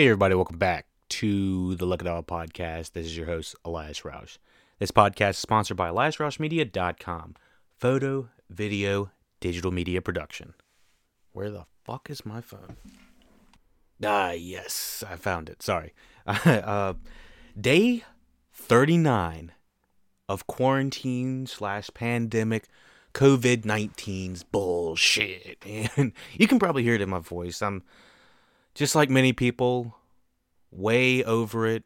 Hey, everybody, welcome back to the Lucky Dog podcast. This is your host, Elias Roush. This podcast is sponsored by EliasRoushMedia.com, photo, video, digital media production. Where the fuck is my phone? Ah, yes, I found it. Sorry. uh, day 39 of quarantine slash pandemic COVID 19's bullshit. And you can probably hear it in my voice. I'm just like many people, way over it,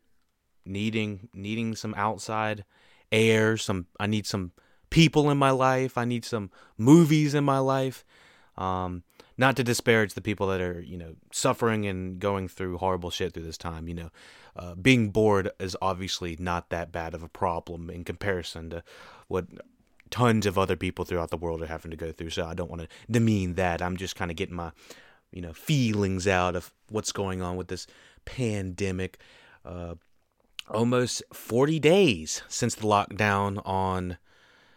needing needing some outside air, some I need some people in my life, I need some movies in my life. Um, not to disparage the people that are, you know, suffering and going through horrible shit through this time, you know. Uh, being bored is obviously not that bad of a problem in comparison to what tons of other people throughout the world are having to go through. So I don't want to demean that. I'm just kind of getting my you know feelings out of what's going on with this pandemic. Uh, almost 40 days since the lockdown on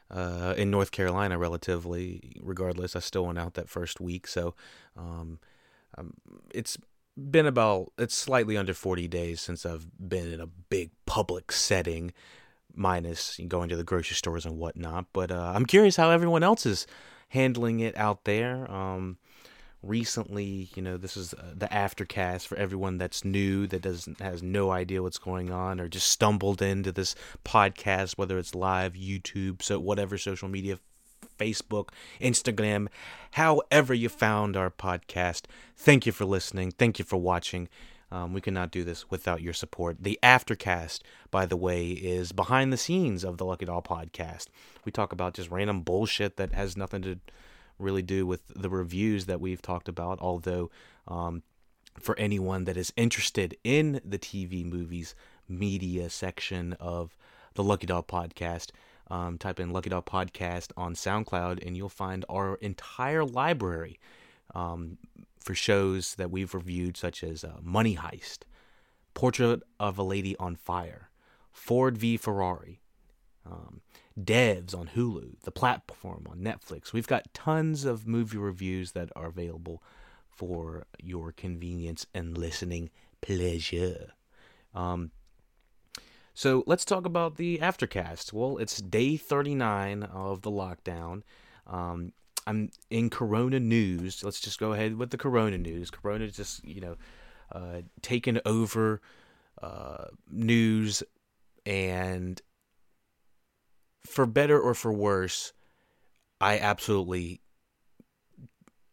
uh, in North Carolina, relatively. Regardless, I still went out that first week, so um, um, it's been about it's slightly under 40 days since I've been in a big public setting, minus going to the grocery stores and whatnot. But uh, I'm curious how everyone else is handling it out there. Um, recently, you know, this is uh, the aftercast for everyone that's new that doesn't has no idea what's going on or just stumbled into this podcast, whether it's live, YouTube, so whatever social media, Facebook, Instagram, however you found our podcast. Thank you for listening. Thank you for watching. Um, we cannot do this without your support. The Aftercast, by the way, is behind the scenes of the Lucky Dog podcast. We talk about just random bullshit that has nothing to really do with the reviews that we've talked about. Although, um, for anyone that is interested in the TV movies media section of the Lucky Dog podcast, um, type in Lucky Dog podcast on SoundCloud and you'll find our entire library um, for shows that we've reviewed, such as uh, Money Heist, Portrait of a Lady on Fire, Ford v Ferrari, um, Devs on Hulu, the platform on Netflix. We've got tons of movie reviews that are available for your convenience and listening pleasure. Um, so let's talk about the aftercast. Well, it's day 39 of the lockdown. Um, I'm in Corona news. Let's just go ahead with the Corona news. Corona just, you know, uh, taken over uh, news and for better or for worse, I absolutely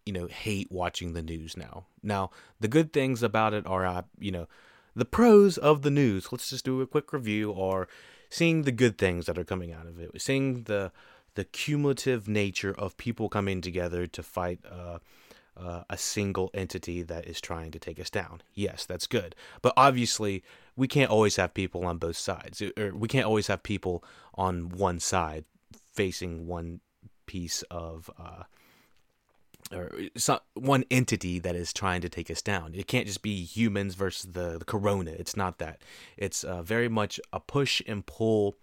you know hate watching the news now. Now, the good things about it are you know the pros of the news. Let's just do a quick review are seeing the good things that are coming out of it. Seeing the the cumulative nature of people coming together to fight uh, uh, a single entity that is trying to take us down. Yes, that's good. But obviously, we can't always have people on both sides. Or we can't always have people on one side facing one piece of. Uh, or some, one entity that is trying to take us down. It can't just be humans versus the, the corona. It's not that. It's uh, very much a push and pull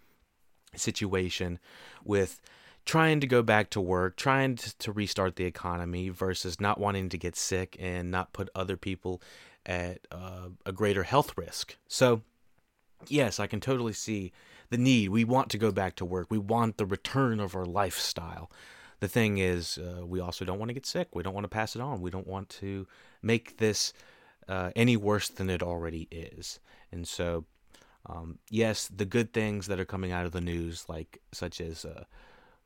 situation with trying to go back to work, trying to, restart the economy versus not wanting to get sick and not put other people at uh, a greater health risk. So, yes, I can totally see the need. We want to go back to work. We want the return of our lifestyle. The thing is, uh, we also don't want to get sick. We don't want to pass it on. We don't want to make this uh, any worse than it already is. And so, um, yes, the good things that are coming out of the news, like such as uh,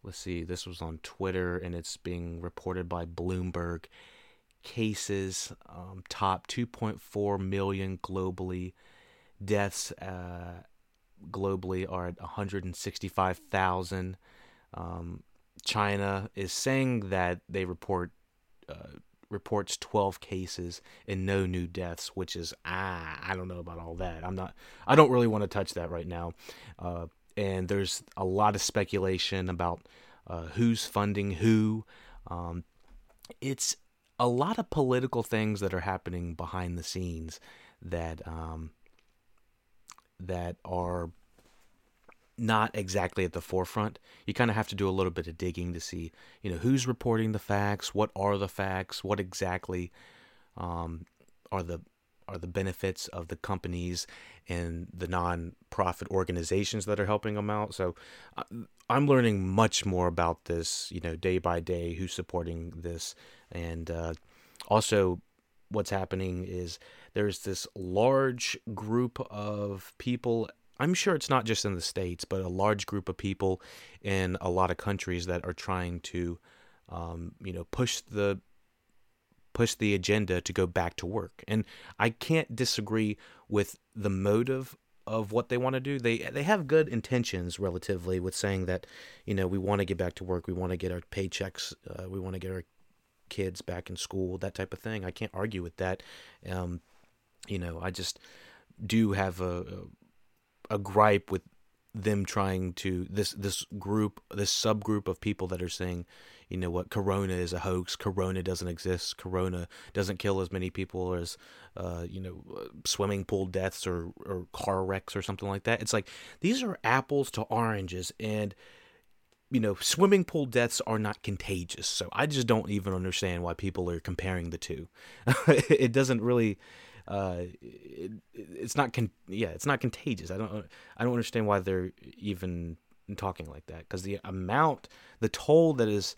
let's see, this was on Twitter and it's being reported by Bloomberg. Cases um, top 2.4 million globally. Deaths uh, globally are at 165,000. Um, China is saying that they report uh, reports 12 cases and no new deaths, which is ah, I don't know about all that. I'm not. I don't really want to touch that right now. Uh, and there's a lot of speculation about uh, who's funding who. Um, it's a lot of political things that are happening behind the scenes that um, that are not exactly at the forefront. You kind of have to do a little bit of digging to see, you know, who's reporting the facts, what are the facts, what exactly um, are the are the benefits of the companies and the non-profit organizations that are helping them out. So uh, I'm learning much more about this, you know, day by day, who's supporting this, and uh, also what's happening is there's this large group of people. I'm sure it's not just in the states, but a large group of people in a lot of countries that are trying to, um, you know, push the push the agenda to go back to work. And I can't disagree with the motive of what they want to do. They they have good intentions relatively with saying that, you know, we want to get back to work, we want to get our paychecks, uh, we want to get our kids back in school, that type of thing. I can't argue with that. Um, you know, I just do have a a gripe with them trying to this this group this subgroup of people that are saying you know what corona is a hoax. Corona doesn't exist. Corona doesn't kill as many people as uh, you know swimming pool deaths or or car wrecks or something like that. It's like these are apples to oranges and you know swimming pool deaths are not contagious. So i just don't even understand why people are comparing the two. It doesn't really uh, it, it's not con- yeah, it's not contagious. I don't I don't understand why they're even talking like that because the amount, the toll that is,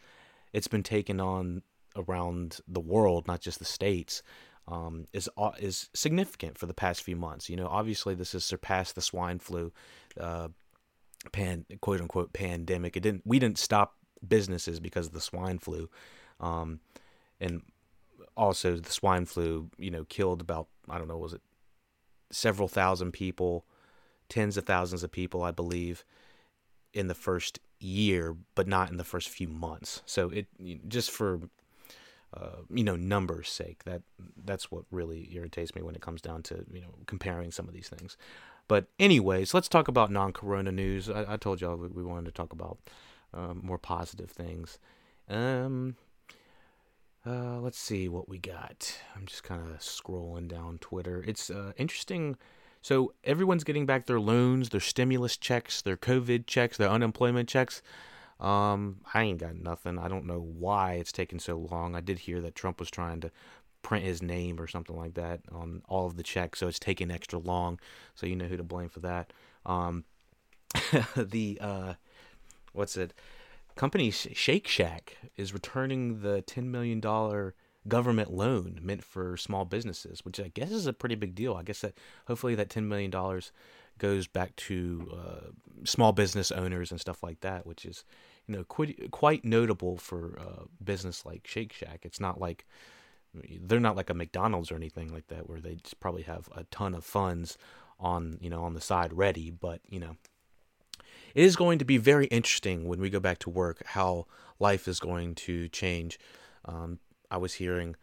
it's been taken on around the world, not just the states. Um, is uh, is significant for the past few months. You know, obviously this has surpassed the swine flu, uh, pan quote unquote pandemic. It didn't. We didn't stop businesses because of the swine flu, um, and also the swine flu. You know, killed about I don't know, was it several thousand people, tens of thousands of people, I believe, in the first year, but not in the first few months. So it just for uh, you know numbers sake that that's what really irritates me when it comes down to you know comparing some of these things but anyways let's talk about non-corona news i, I told y'all we, wanted to talk about uh, more positive things um uh, let's see what we got. I'm just kind of scrolling down Twitter. It's uh, interesting. So everyone's getting back their loans, their stimulus checks, their COVID checks, their unemployment checks. Um, I ain't got nothing. I don't know why it's taking so long. I did hear that Trump was trying to print his name or something like that on all of the checks, so it's taking extra long. So you know who to blame for that. Um, the uh, what's it? company Shake Shack is returning the $10 million government loan meant for small businesses, which I guess is a pretty big deal. I guess that hopefully that $10 million goes back to uh, small business owners and stuff like that, which is, you know, quite, quite notable for a business like Shake Shack. It's not like, they're not like a McDonald's or anything like that where they just probably have a ton of funds on, you know, on the side ready, but, you know, it is going to be very interesting when we go back to work how life is going to change. Um, I was hearing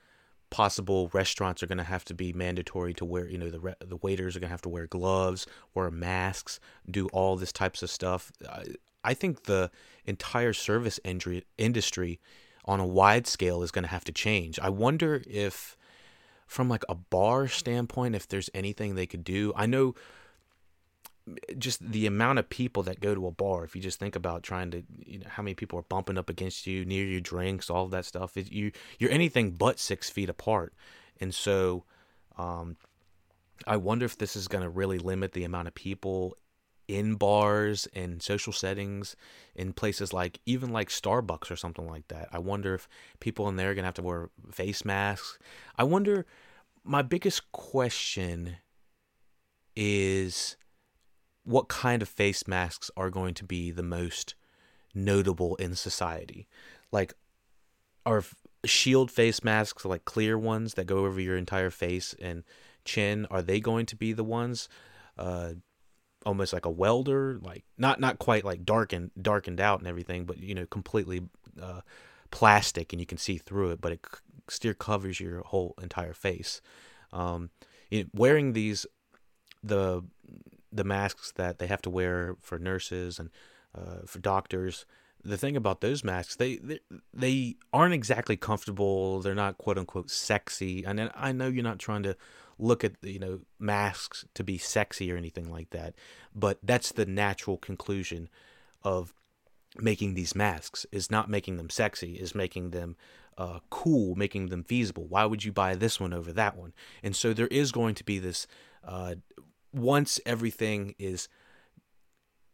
possible restaurants are going to have to be mandatory to wear you know the re- the waiters are going to have to wear gloves wear masks do all this types of stuff. I, I think the entire service industry industry on a wide scale is going to have to change. I wonder if from like a bar standpoint if there's anything they could do. I know just the amount of people that go to a bar if you just think about trying to you know how many people are bumping up against you near your drinks all of that stuff it, you you're anything but six feet apart. And so um, i wonder if this is going to really limit the amount of people in bars and social settings in places like even like starbucks or something like that. I wonder if people in there are going to have to wear face masks. I wonder my biggest question is what kind of face masks are going to be the most notable in society. Like, are shield face masks, like clear ones that go over your entire face and chin, are they going to be the ones, uh, almost like a welder, like not not quite like darkened darkened out and everything, but you know completely uh, plastic and you can see through it, but it still covers your whole entire face. Um, you know, wearing these, the the masks that they have to wear for nurses and uh, for doctors. The thing about those masks, they, they they aren't exactly comfortable. They're not quote unquote sexy. And I know you're not trying to look at you know masks to be sexy or anything like that, but that's the natural conclusion of making these masks is not making them sexy is making them uh, cool, making them feasible. Why would you buy this one over that one? And so there is going to be this uh, once everything is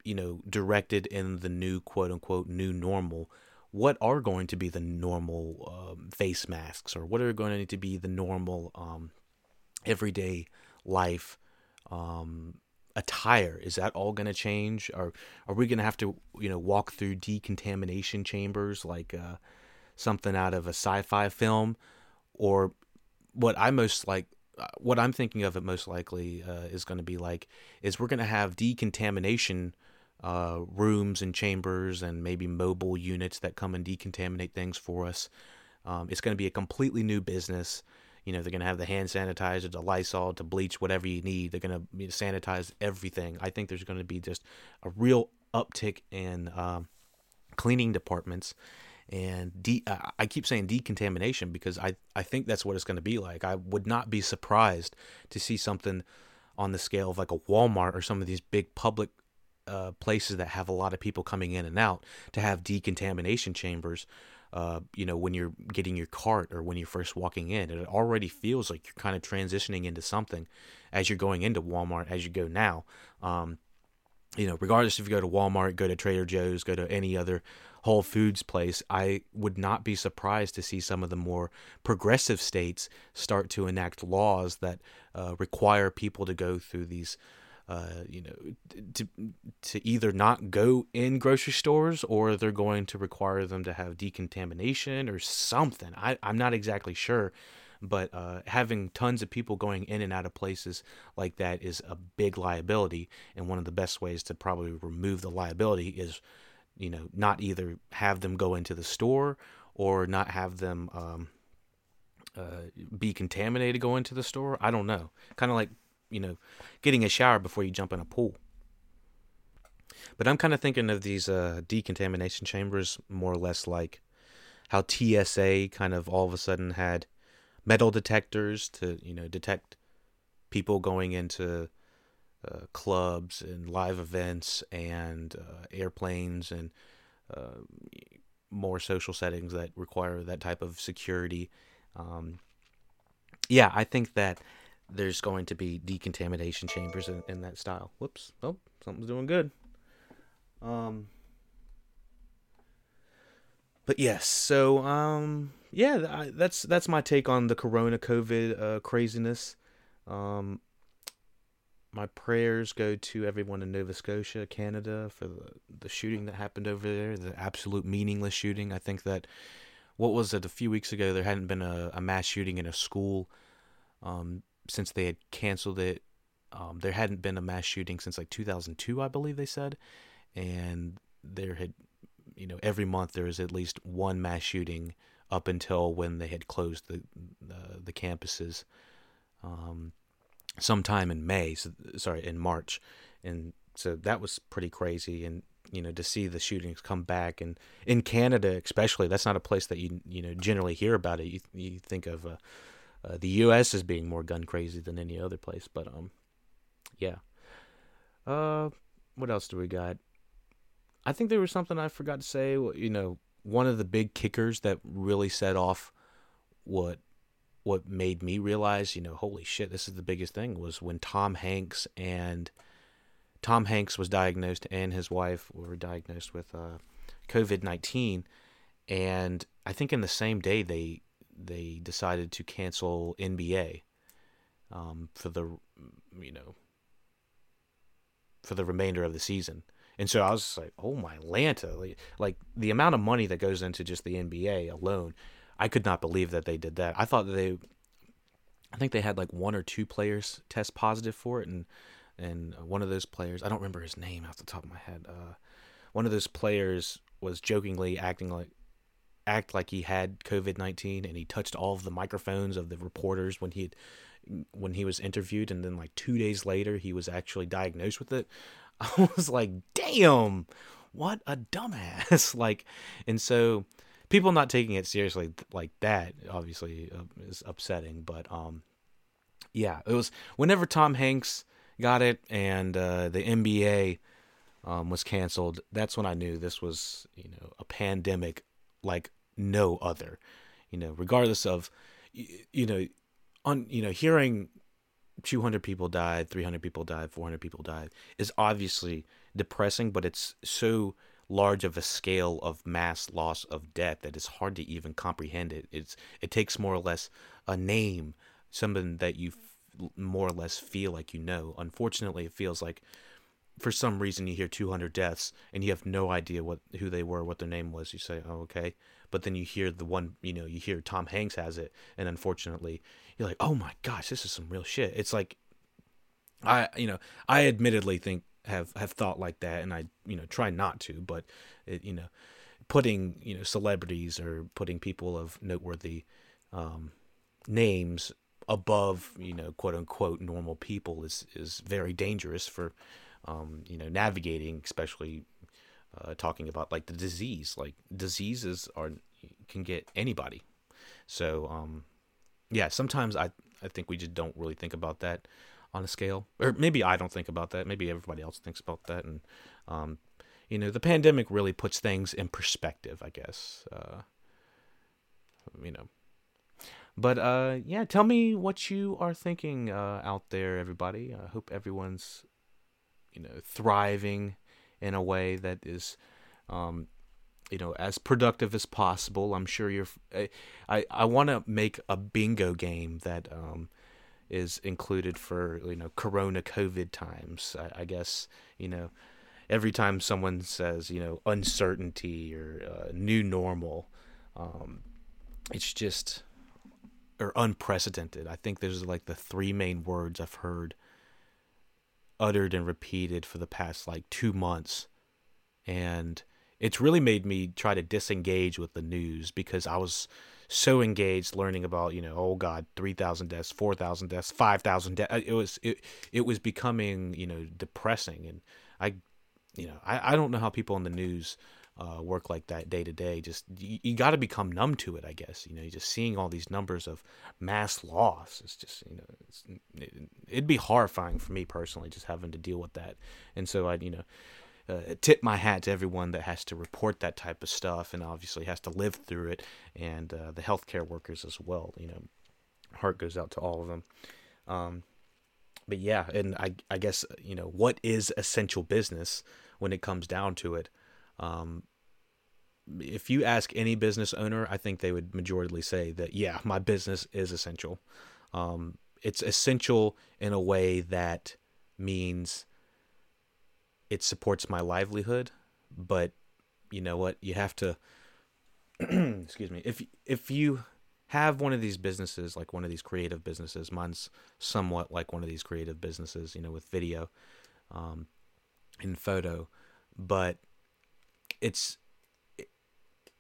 you know directed in the new quote unquote new normal what are going to be the normal um, face masks? Or what are going to be the normal um, everyday life um, attire? Is that all going to change? Or are we going to have to you know walk through decontamination chambers like uh, something out of a sci-fi film? Or what i most like what i'm thinking of it most likely uh, is going to be like is we're going to have decontamination uh, rooms and chambers and maybe mobile units that come and decontaminate things for us. Um, it's going to be a completely new business. You know, they're going to have the hand sanitizer, the Lysol, to bleach whatever you need. They're going to sanitize everything. I think there's going to be just a real uptick in um, cleaning departments. And de- I keep saying decontamination because I, I think that's what it's going to be like. I would not be surprised to see something on the scale of like a Walmart or some of these big public uh, places that have a lot of people coming in and out to have decontamination chambers. Uh, you know, when you're getting your cart or when you're first walking in, it already feels like you're kind of transitioning into something as you're going into Walmart as you go now. Um, you know, regardless if you go to Walmart, go to Trader Joe's, go to any other Whole Foods place, I would not be surprised to see some of the more progressive states start to enact laws that uh, require people to go through these uh, you know, to to either not go in grocery stores or they're going to require them to have decontamination or something. I, I'm not exactly sure, but uh, having tons of people going in and out of places like that is a big liability. And one of the best ways to probably remove the liability is, you know, not either have them go into the store or not have them. Um, uh, be contaminated going into the store. I don't know. Kind of like you know, getting a shower before you jump in a pool. But I'm kind of thinking of these uh, decontamination chambers more or less like how TSA kind of all of a sudden had metal detectors to, you know, detect people going into uh, clubs and live events and uh, airplanes and uh, more social settings that require that type of security. Um, yeah, I think that there's going to be decontamination chambers in, in that style. Whoops. Oh, something's doing good. Um, but yes, so um, yeah, that's that's my take on the Corona COVID uh, craziness. Um, my prayers go to everyone in Nova Scotia, Canada, for the the shooting that happened over there, the absolute meaningless shooting. I think that what was it a few weeks ago? There hadn't been a, a mass shooting in a school. Um, since they had canceled it. Um, there hadn't been a mass shooting since like 2002, I believe they said, and there had, you know, every month there was at least one mass shooting up until when they had closed the the, the campuses, um, sometime in May. So, sorry, in March, and so that was pretty crazy. And you know, to see the shootings come back, and in Canada especially, that's not a place that you you know generally hear about it. You you think of. Uh, uh, the U.S. as being more gun crazy than any other place, but um, yeah. Uh, what else do we got? I think there was something I forgot to say. You know, one of the big kickers that really set off what what made me realize, you know, holy shit, this is the biggest thing was when Tom Hanks and Tom Hanks was diagnosed and his wife were diagnosed with uh, COVID nineteen, and I think in the same day they they decided to cancel NBA um, for the you know for the remainder of the season. And so I was like, "Oh my Lanta!" Like, like the amount of money that goes into just the NBA alone, I could not believe that they did that. I thought that they, I think they had like one or two players test positive for it, and and one of those players, I don't remember his name off the top of my head. Uh, one of those players was jokingly acting like act like he had COVID nineteen, and he touched all of the microphones of the reporters when he had, when he was interviewed, and then like two days later he was actually diagnosed with it. I was like, damn, what a dumbass! like, and so people not taking it seriously like that obviously uh, is upsetting, but um, yeah, it was whenever Tom Hanks got it and uh, the NBA um, was canceled. That's when I knew this was you know a pandemic like no other. you know, regardless of, you know, on you know, hearing 200 people died, 300 people died, 400 people died is obviously depressing, but it's so large of a scale of mass loss of death that it's hard to even comprehend it. It's it takes more or less a name, something that you f- more or less feel like you know. Unfortunately, it feels like for some reason you hear 200 deaths and you have no idea what who they were, what their name was. You say, "Oh, okay." But then you hear the one, you know, you hear Tom Hanks has it and unfortunately, you're like, "Oh my gosh, this is some real shit." It's like I, you know, I admittedly think have have thought like that, and I you know try not to, but it, you know, putting you know celebrities or putting people of noteworthy um, names above you know quote unquote normal people is is very dangerous for um, you know navigating, especially uh, talking about like the disease. Like diseases are can get anybody, so um, yeah. Sometimes I I think we just don't really think about that on a scale, or maybe I don't think about that. Maybe everybody else thinks about that, and um, you know, the pandemic really puts things in perspective. I guess, uh, you know. But uh, yeah, tell me what you are thinking uh, out there, everybody. I hope everyone's, you know, thriving in a way that is, um, you know, as productive as possible. I'm sure you're. I I, want to make a bingo game that um, is included for you know Corona COVID times. I, I guess you know every time someone says you know uncertainty or uh, new normal, um, it's just or unprecedented. I think there's like the three main words I've heard uttered and repeated for the past like two months, and it's really made me try to disengage with the news because I was so engaged learning about you know oh god 3000 deaths 4000 deaths 5000 deaths. It was it, it was becoming you know depressing. And i you know i, I don't know how people in the news uh, work like that day to day just you, you got to become numb to it i guess you know you're just seeing all these numbers of mass loss it's just you know it, it'd be horrifying for me personally just having to deal with that and so i you know uh, tip my hat to everyone that has to report that type of stuff and obviously has to live through it, and uh, the healthcare workers as well. You know, heart goes out to all of them. Um, but yeah, and I I guess you know what is essential business when it comes down to it. Um, if you ask any business owner, I think they would majorly say that yeah, my business is essential. Um, it's essential in a way that means it supports my livelihood, but you know what? You have to excuse me. If if you have one of these businesses, like one of these creative businesses, mine's somewhat like one of these creative businesses, you know, with video, um, and photo, but it's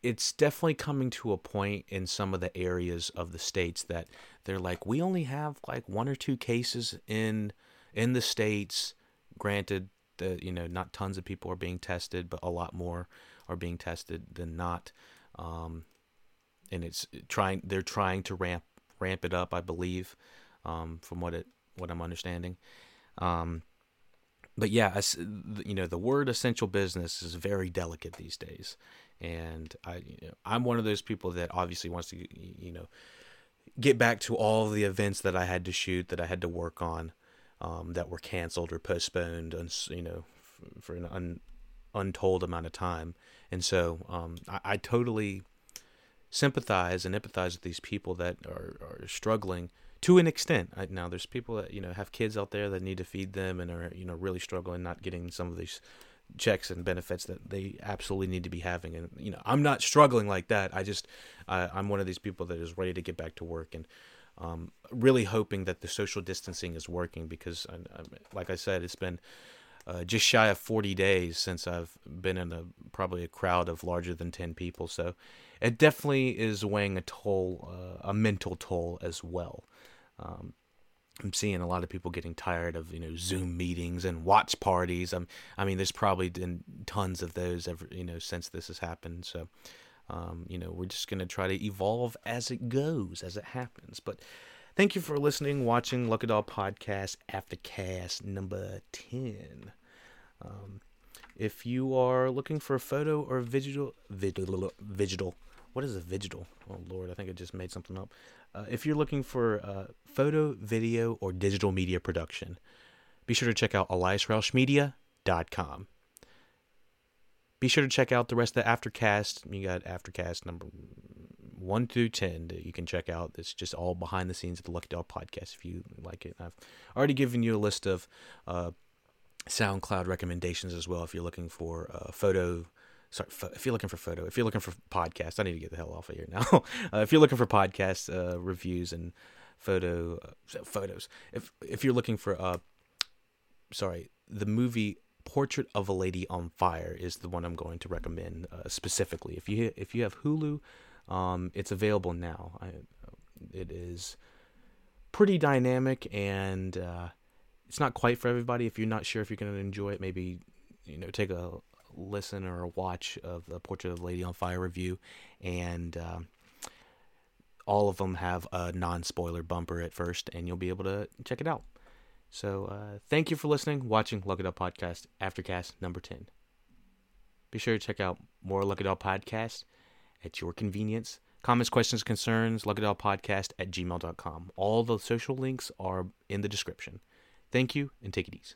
it's definitely coming to a point in some of the areas of the states that they're like we only have like one or two cases in in the states granted that you know not tons of people are being tested, but a lot more are being tested than not. Um, and it's trying they're trying to ramp ramp it up, I believe, um, from what it what I'm understanding. Um, but yeah, you know, the word essential business is very delicate these days, and I, you know, I'm one of those people that obviously wants to, you know, get back to all the events that I had to shoot, that I had to work on, um, that were canceled or postponed, and you know, for an un, untold amount of time. And so um, I, I, totally sympathize and empathize with these people that are, are struggling to an extent. I, now, there's people that you know have kids out there that need to feed them and are you know really struggling not getting some of these checks and benefits that they absolutely need to be having. And you know, I'm not struggling like that. I just I, I'm one of these people that is ready to get back to work and um, really hoping that the social distancing is working because, I, I, like I said, it's been uh, just shy of 40 days since I've been in a probably a crowd of larger than 10 people. So it definitely is weighing a toll, uh, a mental toll as well. Um, I'm seeing a lot of people getting tired of you know Zoom meetings and watch parties. I'm, I mean, there's probably been tons of those ever you know since this has happened. So um, you know, we're just to try to evolve as it goes, as it happens. But thank you for listening, watching Lucky Dog Podcast After Cast number 10. Um, if you are looking for a photo or visual, digital, digital what is a digital? Oh Lord, I think I just made something up. Uh, if you're looking for uh, photo, video, or digital media production, be sure to check out eliasroushmedia.com. Be sure to check out the rest of the Aftercast. You got Aftercast number one through ten that you can check out. It's just all behind the scenes of the Lucky Dog podcast. If you like it, I've already given you a list of uh, SoundCloud recommendations as well. If you're looking for uh, photo, sorry, if you're looking for photo, if you're looking for podcast, I need to get the hell off of here now. uh, if you're looking for podcast uh, reviews and photo uh, photos, if if you're looking for uh, sorry, the movie Portrait of a Lady on Fire is the one I'm going to recommend uh, specifically. If you if you have Hulu, um, it's available now. I, it is pretty dynamic and uh, it's not quite for everybody. If you're not sure if you're going to enjoy it, maybe you know take a listen or watch of the Portrait of a Lady on Fire review, and uh, all of them have a non-spoiler bumper at first, and you'll be able to check it out. So uh, thank you for listening, watching Look It Podcast, Aftercast number 10. Be sure to check out more Look It Podcast at your convenience. Comments, questions, concerns, Look It Up Podcast at gmail.com. All the social links are in the description. Thank you and take it easy.